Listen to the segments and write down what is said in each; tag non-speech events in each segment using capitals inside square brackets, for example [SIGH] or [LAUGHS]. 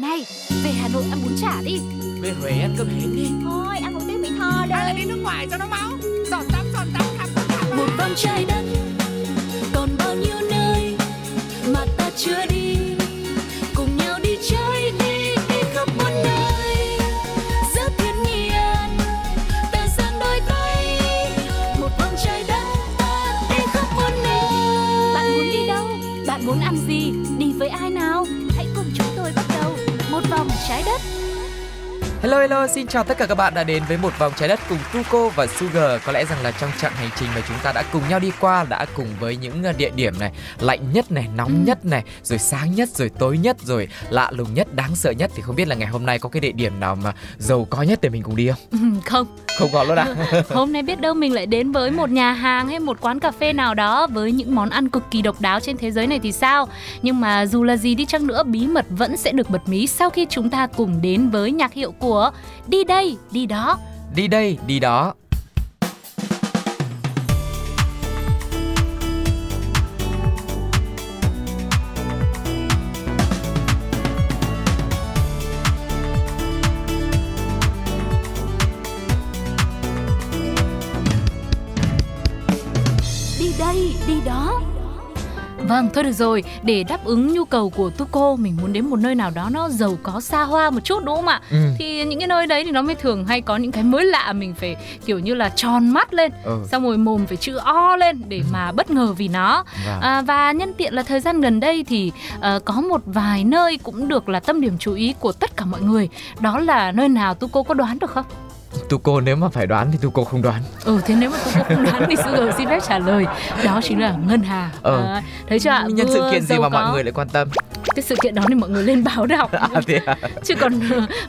Này, về Hà Nội ăn bún chả đi. Về Huế ăn cơm hến đi. Thôi, ăn một tiếng Mỹ Tho Hay là đây. đi nước ngoài cho nó máu? Giọt tắm giọt tắm khắp tất cả một vòng trái đất còn bao nhiêu nơi mà ta chưa đi Hello hello, xin chào tất cả các bạn đã đến với một vòng trái đất cùng Tuko và Sugar. Có lẽ rằng là trong chặng hành trình mà chúng ta đã cùng nhau đi qua đã cùng với những ờ, địa điểm này lạnh nhất này, nóng Ừ. nhất này, rồi sáng nhất, rồi tối nhất, rồi lạ lùng nhất, đáng sợ nhất thì không biết là ngày hôm nay có cái địa điểm nào mà giàu có nhất để mình cùng đi không? Ừ, Không, Không có luôn à? [LAUGHS] hôm nay biết đâu mình lại đến với một nhà hàng hay một quán cà phê nào đó với những món ăn cực kỳ độc đáo trên thế giới này thì sao? Nhưng mà dù là gì đi chăng nữa, bí mật vẫn sẽ được bật mí sau khi chúng ta cùng đến với nhạc hiệu của Đi đây, đi đó. đi đây, đi đó. Vâng, thôi được rồi, để đáp ứng nhu cầu của Tuko, mình muốn đến một nơi nào đó nó giàu có xa hoa một chút đúng không ạ? Ừ. Thì những cái nơi đấy thì nó mới thường hay có những cái mới lạ mình phải kiểu như là tròn mắt lên, Ừ. xong rồi mồm phải chữ O lên để mà bất ngờ vì nó. Vâng. À, và nhân tiện là thời gian gần đây thì ờ, có một vài nơi cũng được là tâm điểm chú ý của tất cả mọi người. Đó là nơi nào Tuko có đoán được không? Tuko nếu mà phải đoán thì Tuko không đoán. Ừ thế nếu mà Tuko không đoán thì Sugar xin phép trả lời. Đó chính là ngân hàng. Ờ. À, thấy chưa ạ? Nhân sự kiện gì mà có. mọi người lại quan tâm? Cái sự kiện đó thì mọi người lên báo đọc [LAUGHS] À, thế à? chứ còn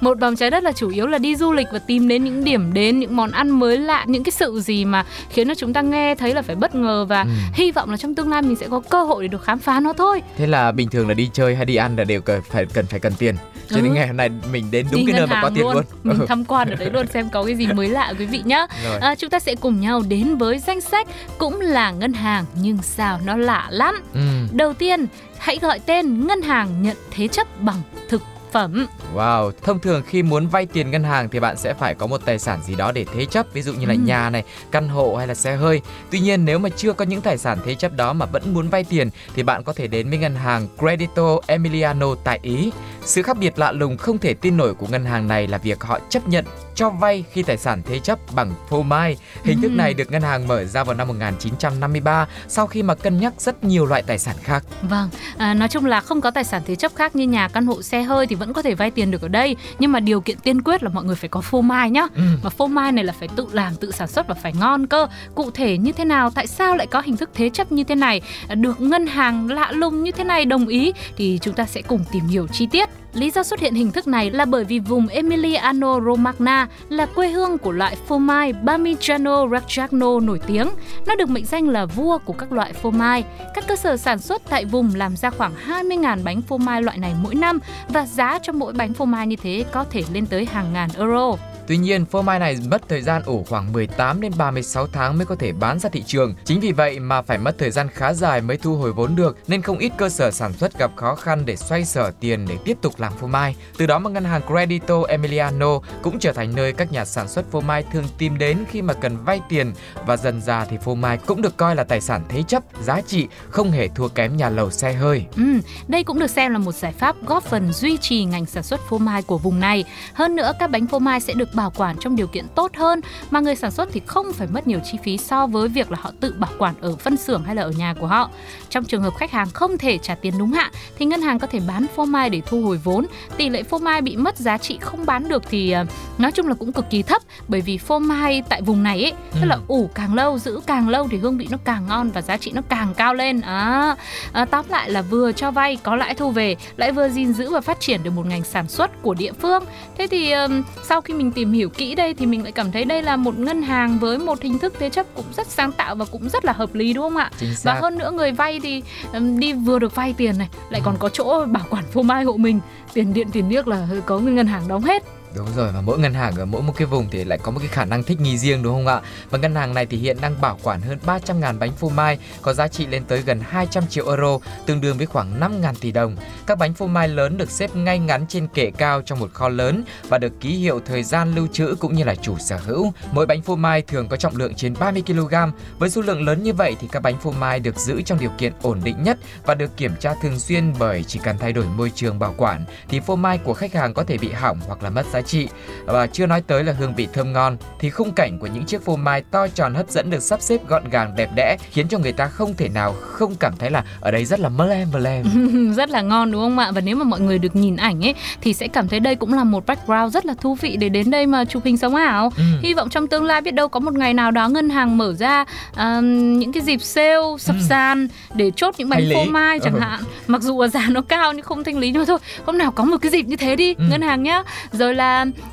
một vòng trái đất là chủ yếu là đi du lịch và tìm đến những điểm đến những món ăn mới lạ những cái sự gì mà khiến cho chúng ta nghe thấy là phải bất ngờ và Ừ. hy vọng là trong tương lai mình sẽ có cơ hội để được khám phá nó thôi Thế là bình thường là đi chơi hay đi ăn là đều cần phải cần phải cần tiền. Cho nên Ừ. ngày hôm nay mình đến đúng đi cái nơi mà có tiền luôn. mình Ừ. tham quan ở đấy luôn xem có cái gì mới lạ quý vị nhá Rồi. à, chúng ta sẽ cùng nhau đến với danh sách cũng là ngân hàng nhưng sao nó lạ lắm Ừ. đầu tiên hãy gọi tên ngân hàng nhận thế chấp bằng thực phẩm Wow, thông thường khi muốn vay tiền ngân hàng thì bạn sẽ phải có một tài sản gì đó để thế chấp, ví dụ như là Ừ. nhà này, căn hộ hay là xe hơi. Tuy nhiên nếu mà chưa có những tài sản thế chấp đó mà vẫn muốn vay tiền thì bạn có thể đến với ngân hàng Credito Emiliano tại Ý. Sự khác biệt lạ lùng không thể tin nổi của ngân hàng này là việc họ chấp nhận cho vay khi tài sản thế chấp bằng phô mai. Hình thức Ừ. này được ngân hàng mở ra vào năm 1953 sau khi mà cân nhắc rất nhiều loại tài sản khác. Vâng, à, nói chung là không có tài sản thế chấp khác như nhà, căn hộ, xe hơi thì vẫn có thể vay tiền được ở đây. Nhưng mà điều kiện tiên quyết là mọi người phải có phô mai nhá. Ừ. Mà phô mai này là phải tự làm, tự sản xuất và phải ngon cơ. Cụ thể như thế nào, tại sao lại có hình thức thế chấp như thế này, được ngân hàng lạ lùng như thế này đồng ý thì chúng ta sẽ cùng tìm hiểu chi tiết. Lý do xuất hiện hình thức này là bởi vì vùng Emiliano Romagna là quê hương của loại phô mai Parmigiano Reggiano nổi tiếng. Nó được mệnh danh là vua của các loại phô mai. Các cơ sở sản xuất tại vùng làm ra khoảng 20.000 bánh phô mai loại này mỗi năm và giá cho mỗi bánh phô mai như thế có thể lên tới hàng ngàn euro. Tuy nhiên, phô mai này mất thời gian ủ khoảng 18 đến 36 tháng mới có thể bán ra thị trường. Chính vì vậy mà phải mất thời gian khá dài mới thu hồi vốn được, nên không ít cơ sở sản xuất gặp khó khăn để xoay sở tiền để tiếp tục làm phô mai. Từ đó mà ngân hàng Credito Emiliano cũng trở thành nơi các nhà sản xuất phô mai thường tìm đến khi mà cần vay tiền và dần ra thì phô mai cũng được coi là tài sản thế chấp, giá trị không hề thua kém nhà lầu xe hơi. Ừ, đây cũng được xem là một giải pháp góp phần duy trì ngành sản xuất phô mai của vùng này. Hơn nữa, các bánh phô mai sẽ được bảo quản trong điều kiện tốt hơn mà người sản xuất thì không phải mất nhiều chi phí so với việc là họ tự bảo quản ở phân xưởng hay là ở nhà của họ. Trong trường hợp khách hàng không thể trả tiền đúng hạn thì ngân hàng có thể bán phô mai để thu hồi vốn. Tỷ lệ phô mai bị mất giá trị không bán được thì ờ, nói chung là cũng cực kỳ thấp bởi vì phô mai tại vùng này ấy, tức là Ừ. ủ càng lâu, giữ càng lâu thì hương vị nó càng ngon và giá trị nó càng cao lên. À, à, tóm lại là vừa cho vay có lãi thu về lại vừa gìn giữ và phát triển được một ngành sản xuất của địa phương thế thì sau khi mình tìm hiểu kỹ đây thì mình lại cảm thấy đây là một ngân hàng với một hình thức thế chấp cũng rất sáng tạo và cũng rất là hợp lý đúng không ạ? Và hơn nữa người vay thì đi vừa được vay tiền này lại còn có chỗ bảo quản phô mai hộ mình. Tiền điện tiền nước là có ngân hàng đóng hết Đúng rồi và mỗi ngân hàng ở mỗi một cái vùng thì lại có một cái khả năng thích nghi riêng đúng không ạ? Và ngân hàng này thì hiện đang bảo quản hơn 300.000 bánh phô mai có giá trị lên tới gần 200 triệu euro, tương đương với khoảng 5.000 tỷ đồng. Các bánh phô mai lớn được xếp ngay ngắn trên kệ cao trong một kho lớn và được ký hiệu thời gian lưu trữ cũng như là chủ sở hữu. Mỗi bánh phô mai thường có trọng lượng trên 30 kg. Với số lượng lớn như vậy thì các bánh phô mai được giữ trong điều kiện ổn định nhất và được kiểm tra thường xuyên bởi chỉ cần thay đổi môi trường bảo quản thì phô mai của khách hàng có thể bị hỏng hoặc là mất giá trị. Và chưa nói tới là hương vị thơm ngon thì khung cảnh của những chiếc phô mai to tròn hấp dẫn được sắp xếp gọn gàng đẹp đẽ khiến cho người ta không thể nào không cảm thấy là ở đây rất là mơ lem mơ lem. [LAUGHS] rất là ngon đúng không ạ? Và nếu mà mọi người được nhìn ảnh ấy thì sẽ cảm thấy đây cũng là một background rất là thú vị để đến đây mà chụp hình sống ảo. Ừ. Hy vọng trong tương lai biết đâu có một ngày nào đó ngân hàng mở ra à, những cái dịp sale sập Ừ. sàn để chốt những bánh phô mai chẳng Ừ. hạn. Mặc dù giá nó cao nhưng không thanh lý nhưng mà thôi, hôm nào có một cái dịp như thế đi Ừ. ngân hàng nhá. Rồi là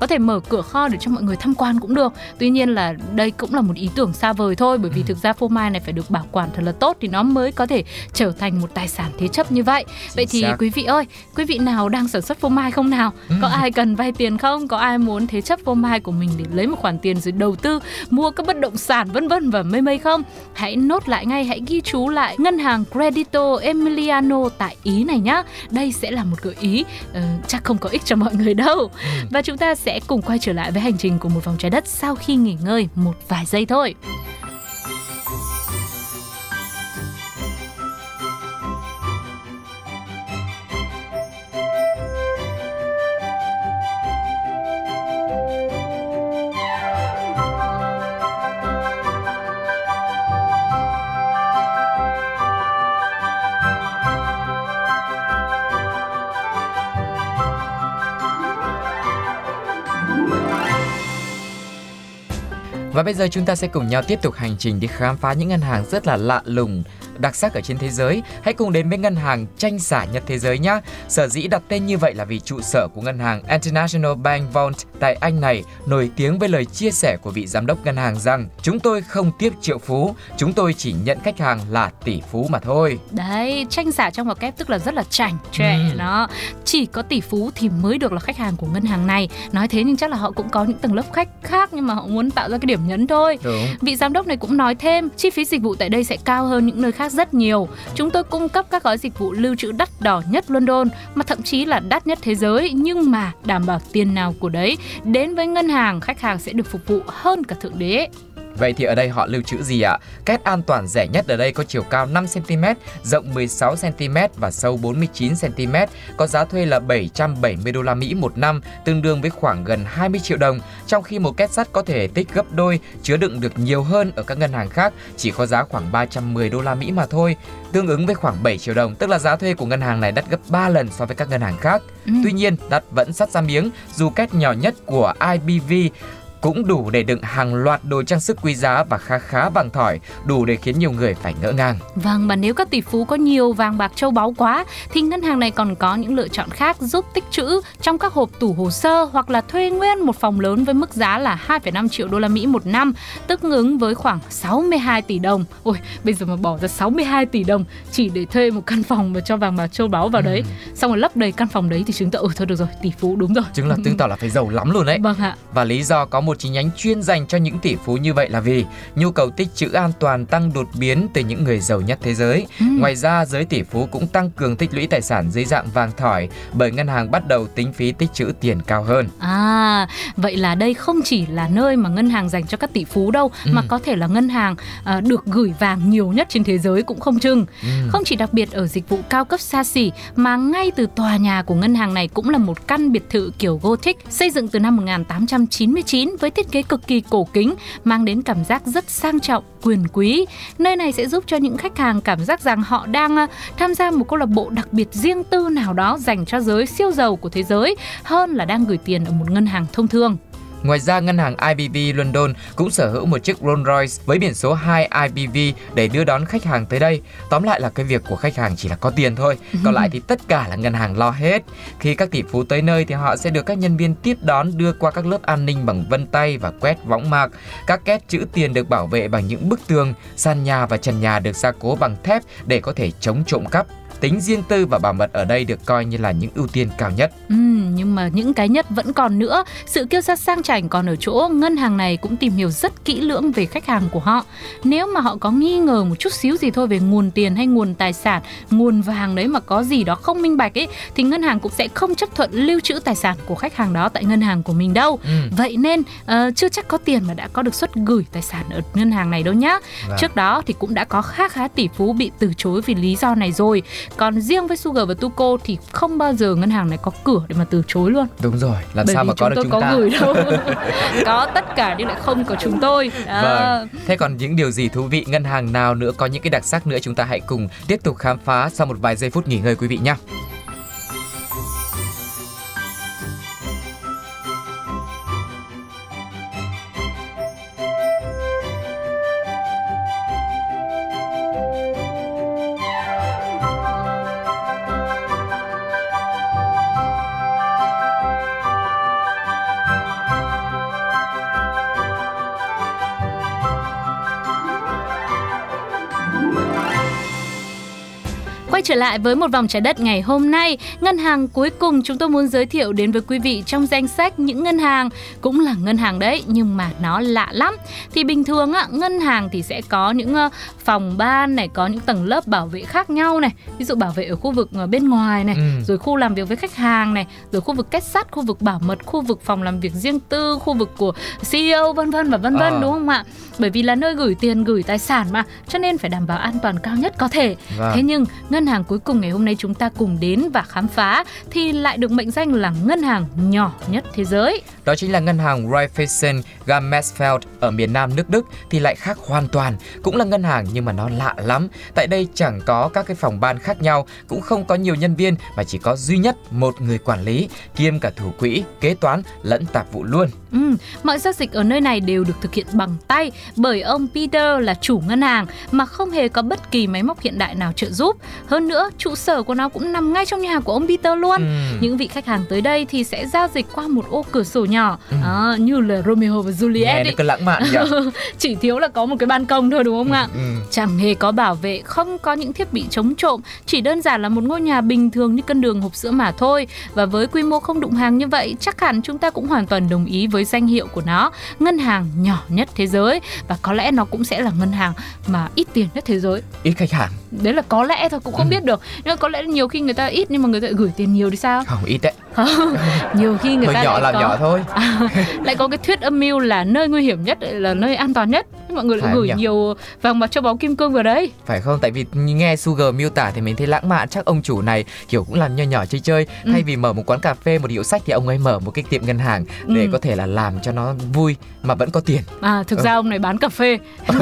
có thể mở cửa kho để cho mọi người tham quan cũng được. Tuy nhiên là đây cũng là một ý tưởng xa vời thôi bởi vì Ừ. thực ra phô mai này phải được bảo quản thật là tốt thì nó mới có thể trở thành một tài sản thế chấp như vậy. Vậy thì xác. quý vị ơi, quý vị nào đang sản xuất phô mai không nào? Ừ. Có ai cần vay tiền không? Có ai muốn thế chấp phô mai của mình để lấy một khoản tiền rồi đầu tư mua các bất động sản vân vân và mây mây không? Hãy nốt lại ngay, hãy ghi chú lại ngân hàng Credito Emiliano tại Ý này nhá. Đây sẽ là một gợi ý ờ, chắc không có ích cho mọi người đâu. Và chúng ta sẽ cùng quay trở lại với hành trình của một vòng trái đất sau khi nghỉ ngơi một vài giây thôi. Và bây giờ chúng ta sẽ cùng nhau tiếp tục hành trình đi khám phá những ngân hàng rất là lạ lùng, đặc sắc ở trên thế giới. Hãy cùng đến với ngân hàng tranh xả nhất thế giới nhé. Sở dĩ đặt tên như vậy là vì trụ sở của ngân hàng International Bank Vault tại Anh này nổi tiếng với lời chia sẻ của vị giám đốc ngân hàng rằng chúng tôi không tiếp triệu phú, chúng tôi chỉ nhận khách hàng là tỷ phú mà thôi. Đấy, tranh giả trong ngoặc kép tức là rất là chảnh, trẻ Ừ. nó chỉ có tỷ phú thì mới được là khách hàng của ngân hàng này. Nói thế nhưng chắc là họ cũng có những tầng lớp khách khác nhưng mà họ muốn tạo ra cái điểm nhấn thôi. Đúng. Vị giám đốc này cũng nói thêm, chi phí dịch vụ tại đây sẽ cao hơn những nơi khác rất nhiều. Chúng tôi cung cấp các gói dịch vụ lưu trữ đắt đỏ nhất London, mà thậm chí là đắt nhất thế giới, nhưng mà đảm bảo tiền nào của đấy. Đến với ngân hàng, khách hàng sẽ được phục vụ hơn cả thượng đế. Vậy thì ở đây họ lưu trữ gì ạ? Két an toàn rẻ nhất ở đây có chiều cao 5 cm, rộng 16 cm và sâu 49 cm, có giá thuê là 770 đô la Mỹ một năm, tương đương với khoảng gần 20 triệu đồng, trong khi một két sắt có thể tích gấp đôi, chứa đựng được nhiều hơn ở các ngân hàng khác, chỉ có giá khoảng 310 đô la Mỹ mà thôi, tương ứng với khoảng 7 triệu đồng, tức là giá thuê của ngân hàng này đắt gấp 3 lần so với các ngân hàng khác. Ừ. Tuy nhiên, đắt vẫn sắt ra miếng, dù két nhỏ nhất của IBV cũng đủ để đựng hàng loạt đồ trang sức quý giá và khá khá vàng thỏi, đủ để khiến nhiều người phải ngỡ ngàng. Vâng, và nếu các tỷ phú có nhiều vàng bạc châu báu quá thì ngân hàng này còn có những lựa chọn khác giúp tích trữ trong các hộp tủ hồ sơ hoặc là thuê nguyên một phòng lớn với mức giá là 2,5 triệu đô la Mỹ một năm, tức ứng với khoảng 62 tỷ đồng. Ôi, bây giờ mà bỏ ra 62 tỷ đồng chỉ để thuê một căn phòng và cho vàng bạc châu báu vào đấy, xong rồi lấp đầy căn phòng đấy thì chứng tỏ ừ thôi được rồi, tỷ phú đúng rồi. Chứng là chứng tỏ là phải giàu lắm luôn đấy. Vâng ạ. Và lý do có một chi nhánh chuyên dành cho những tỷ phú như vậy là vì nhu cầu tích trữ an toàn tăng đột biến từ những người giàu nhất thế giới. Ừ. Ngoài ra, giới tỷ phú cũng tăng cường tích lũy tài sản dưới dạng vàng thỏi bởi ngân hàng bắt đầu tính phí tích trữ tiền cao hơn. À, vậy là đây không chỉ là nơi mà ngân hàng dành cho các tỷ phú đâu, Ừ. mà có thể là ngân hàng à, được gửi vàng nhiều nhất trên thế giới cũng không chừng. Ừ. Không chỉ đặc biệt ở dịch vụ cao cấp xa xỉ, mà ngay từ tòa nhà của ngân hàng này cũng là một căn biệt thự kiểu Gothic, xây dựng từ năm 1899 với thiết kế cực kỳ cổ kính, mang đến cảm giác rất sang trọng, quyền quý. Nơi này sẽ giúp cho những khách hàng cảm giác rằng họ đang à, tham gia một câu lạc bộ đặc biệt riêng tư nào đó dành cho giới siêu giàu của thế giới hơn là đang gửi tiền ở một ngân hàng thông thường. Ngoài ra, ngân hàng IBV London cũng sở hữu một chiếc Rolls Royce với biển số 2 IBV để đưa đón khách hàng tới đây. Tóm lại là cái việc của khách hàng chỉ là có tiền thôi, còn lại thì tất cả là ngân hàng lo hết. Khi các tỷ phú tới nơi thì họ sẽ được các nhân viên tiếp đón đưa qua các lớp an ninh bằng vân tay và quét võng mạc. Các két chữ tiền được bảo vệ bằng những bức tường, sàn nhà và trần nhà được gia cố bằng thép để có thể chống trộm cắp. Tính riêng tư và bảo mật ở đây được coi như là những ưu tiên cao nhất. Ừm, nhưng mà những cái nhất vẫn còn nữa. Sự kiêu sa sang chảnh còn ở chỗ ngân hàng này cũng tìm hiểu rất kỹ lưỡng về khách hàng của họ. Nếu mà họ có nghi ngờ một chút xíu gì thôi về nguồn tiền hay nguồn tài sản, nguồn vàng đấy mà có gì đó không minh bạch ấy thì ngân hàng cũng sẽ không chấp thuận lưu trữ tài sản của khách hàng đó tại ngân hàng của mình đâu. Ừ. Vậy nên uh, chưa chắc có tiền mà đã có được suất gửi tài sản ở ngân hàng này đâu nhá. Vâng. Trước đó thì cũng đã có khá khá tỷ phú bị từ chối vì lý do này rồi. Còn riêng với Sugar và Tuco thì không bao giờ ngân hàng này có cửa để mà từ chối luôn. Đúng rồi, làm Bởi sao vì mà có chúng được tôi chúng có ta. gửi đâu. [LAUGHS] có tất cả nhưng lại không có chúng tôi. Đó. Vâng. Thế còn những điều gì thú vị ngân hàng nào nữa có những cái đặc sắc nữa chúng ta hãy cùng tiếp tục khám phá sau một vài giây phút nghỉ ngơi quý vị nhé. Quay trở lại với một vòng trái đất ngày hôm nay, ngân hàng cuối cùng chúng tôi muốn giới thiệu đến với quý vị trong danh sách những ngân hàng cũng là ngân hàng đấy nhưng mà nó lạ lắm. Thì bình thường á, ngân hàng thì sẽ có những ờ, phòng ban này, có những tầng lớp bảo vệ khác nhau này, ví dụ bảo vệ ở khu vực ờ, bên ngoài này, Ừ. rồi khu làm việc với khách hàng này, rồi khu vực kết sắt, khu vực bảo mật, khu vực phòng làm việc riêng tư, khu vực của CEO vân vân và vân vân Ờ. đúng không ạ? Bởi vì là nơi gửi tiền, gửi tài sản mà, cho nên phải đảm bảo an toàn cao nhất có thể. Vâng. Thế nhưng ngân hàng cuối cùng ngày hôm nay chúng ta cùng đến và khám phá thì lại được mệnh danh là ngân hàng nhỏ nhất thế giới. Đó chính là ngân hàng Raiffeisen Gamesfeld ở miền Nam nước Đức thì lại khác hoàn toàn. Cũng là ngân hàng nhưng mà nó lạ lắm. Tại đây chẳng có các cái phòng ban khác nhau, cũng không có nhiều nhân viên mà chỉ có duy nhất một người quản lý, kiêm cả thủ quỹ, kế toán lẫn tạp vụ luôn. Ừ, mọi giao dịch ở nơi này đều được thực hiện bằng tay bởi ông Peter là chủ ngân hàng mà không hề có bất kỳ máy móc hiện đại nào trợ giúp. Hơn nữa, trụ sở của nó cũng nằm ngay trong nhà của ông Peter luôn. Ừm. Những vị khách hàng tới đây thì sẽ giao dịch qua một ô cửa sổ nhỏ Ừ. à, như là Romeo và Juliet Nghe ấy. lãng mạn? [LAUGHS] Chỉ thiếu là có một cái ban công thôi đúng không ạ? Ừ. Chẳng hề có bảo vệ, không có những thiết bị chống trộm, chỉ đơn giản là một ngôi nhà bình thường như cân đường hộp sữa mà thôi. Và với quy mô không đụng hàng như vậy, chắc hẳn chúng ta cũng hoàn toàn đồng ý với danh hiệu của nó, ngân hàng nhỏ nhất thế giới và có lẽ nó cũng sẽ là ngân hàng mà ít tiền nhất thế giới. Ít khách hàng, Đấy là có lẽ thôi cũng không Ừ. biết được. Nhưng có lẽ nhiều khi người ta ít nhưng mà người ta gửi tiền nhiều thì sao? không ít đấy. [LAUGHS] Nhiều khi người Hơi ta nhỏ làm có nhỏ thôi rồi à, lại có cái thuyết âm mưu là nơi nguy hiểm nhất, là nơi an toàn nhất mọi người lại gửi nhỉ? nhiều vàng bạc châu báu kim cương vào đấy Phải không? Tại vì nghe Sugar miêu tả thì mình thấy lãng mạn Chắc ông chủ này kiểu cũng làm nho nhỏ chơi chơi Ừ. Thay vì mở một quán cà phê, một hiệu sách Thì ông ấy mở một cái tiệm ngân hàng Để Ừ. có thể là làm cho nó vui Mà vẫn có tiền à thực Ừ. ra ông này bán cà phê [LAUGHS]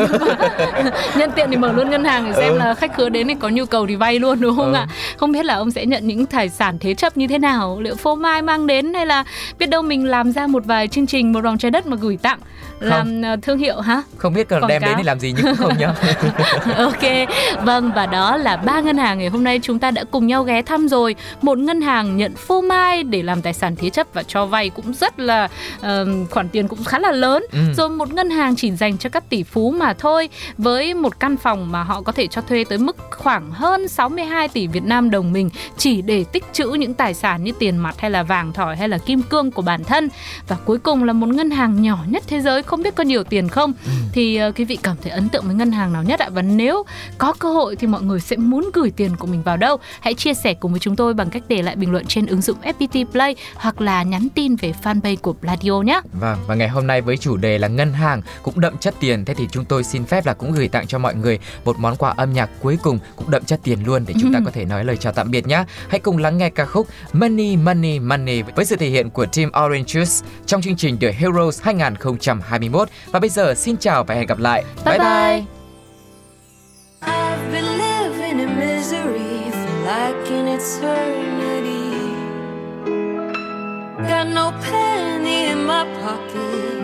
nhân tiện thì mở luôn ngân hàng để xem Ừ. là khách khứa đến thì có nhu cầu thì vay luôn đúng không Ừ. ạ không biết là ông sẽ nhận những tài sản thế chấp như thế nào liệu phô mai mang đến hay là biết đâu mình làm ra một vài chương trình một vòng trái đất mà gửi tặng làm ờ, thương hiệu hả Không biết còn Quảng đem cáo. đến để làm gì nhưng không nhớ [LAUGHS] ok, vâng và đó là ba ngân hàng ngày hôm nay chúng ta đã cùng nhau ghé thăm rồi. Một ngân hàng nhận phô mai để làm tài sản thế chấp và cho vay cũng rất là ờm, khoản tiền cũng khá là lớn. Ừ. Rồi một ngân hàng chỉ dành cho các tỷ phú mà thôi, với một căn phòng mà họ có thể cho thuê tới mức khoảng hơn 62 tỷ Việt Nam đồng mình chỉ để tích trữ những tài sản như tiền mặt hay là vàng thỏi hay là kim cương của bản thân. Và cuối cùng là một ngân hàng nhỏ nhất thế giới không biết có nhiều tiền không Ừ. thì ờ, quý vị cảm thấy ấn tượng với ngân hàng nào nhất ạ và nếu có cơ hội thì mọi người sẽ muốn gửi tiền của mình vào đâu hãy chia sẻ cùng với chúng tôi bằng cách để lại bình luận trên ứng dụng FPT Play hoặc là nhắn tin về fanpage của Pladio nhé Vâng, và ngày hôm nay với chủ đề là ngân hàng cũng đậm chất tiền Thế thì chúng tôi xin phép là cũng gửi tặng cho mọi người một món quà âm nhạc cuối cùng cũng đậm chất tiền luôn Để chúng ta Ừ. có thể nói lời chào tạm biệt nhé Hãy cùng lắng nghe ca khúc Money Money Money với sự thể hiện của Team Orange Juice trong chương trình The Heroes 2021 Và bây giờ xin chào và hẹn gặp lại Bye bye. I've been living in misery for like an eternity. Got no penny in my pocket.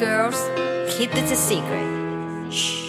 Girls, keep this a secret. Shh.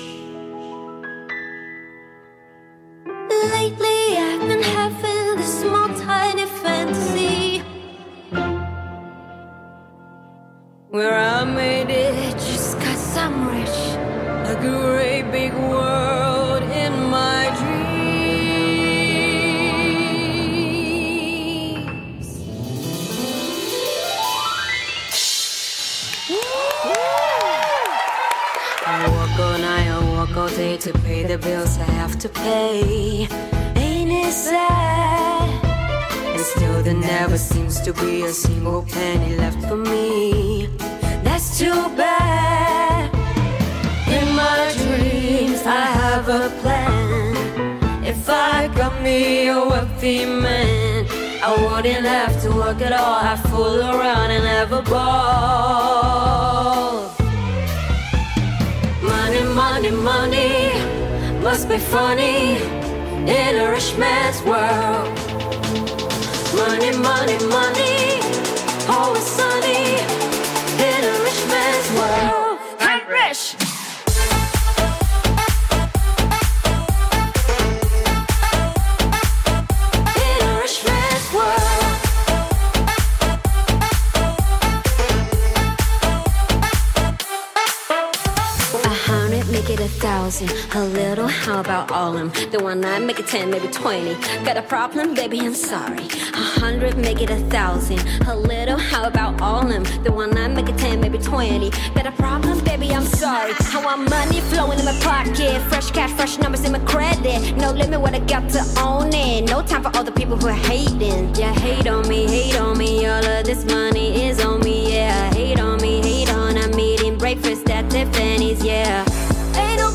Money to pay the bills I have to pay. Ain't it sad? And still there never seems to be a single penny left for me. That's too bad. In my dreams, I have a plan. If I got me a wealthy man, I wouldn't have to work at all. I'd fool around and have a ball. Money, money, must be funny in a rich man's world. Money, money, money, always sunny in a rich man's world. I'm rich. A little, how about all them? The one I make it ten, maybe twenty. Got a problem, baby, I'm sorry. A hundred, make it a thousand. A little, how about all them? The one I make it ten, maybe twenty. Got a problem, baby, I'm sorry. I want money flowing in my pocket. Fresh cash, fresh numbers in my credit. No limit what I got to own it. No time for all the people who are hating. Yeah, hate on me, hate on me. All of this money is on me. Yeah, hate on me, hate on. I'm eating breakfast at Tiffany's. Yeah. Ain't no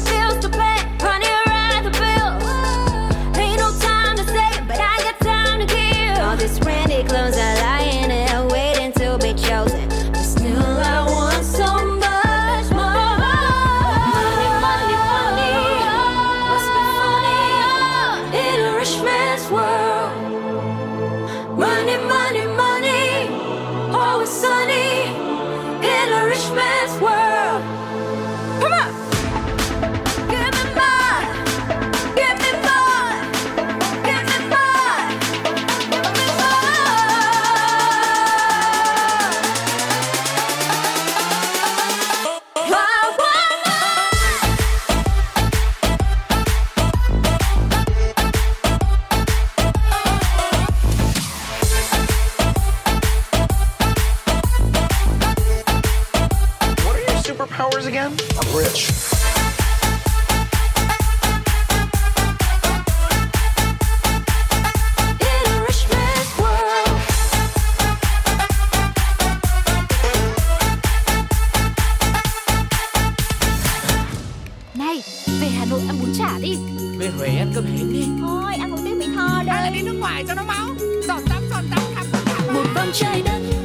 về Hà Nội ăn bún chả đi. Về Huế ăn cơm hến đi. Thôi ăn một tiếng Mỹ Tho Hay là đây đi nước ngoài cho nó máu Giọt tắm, giọt tắm, khắp khắp khắp một vòng trái đất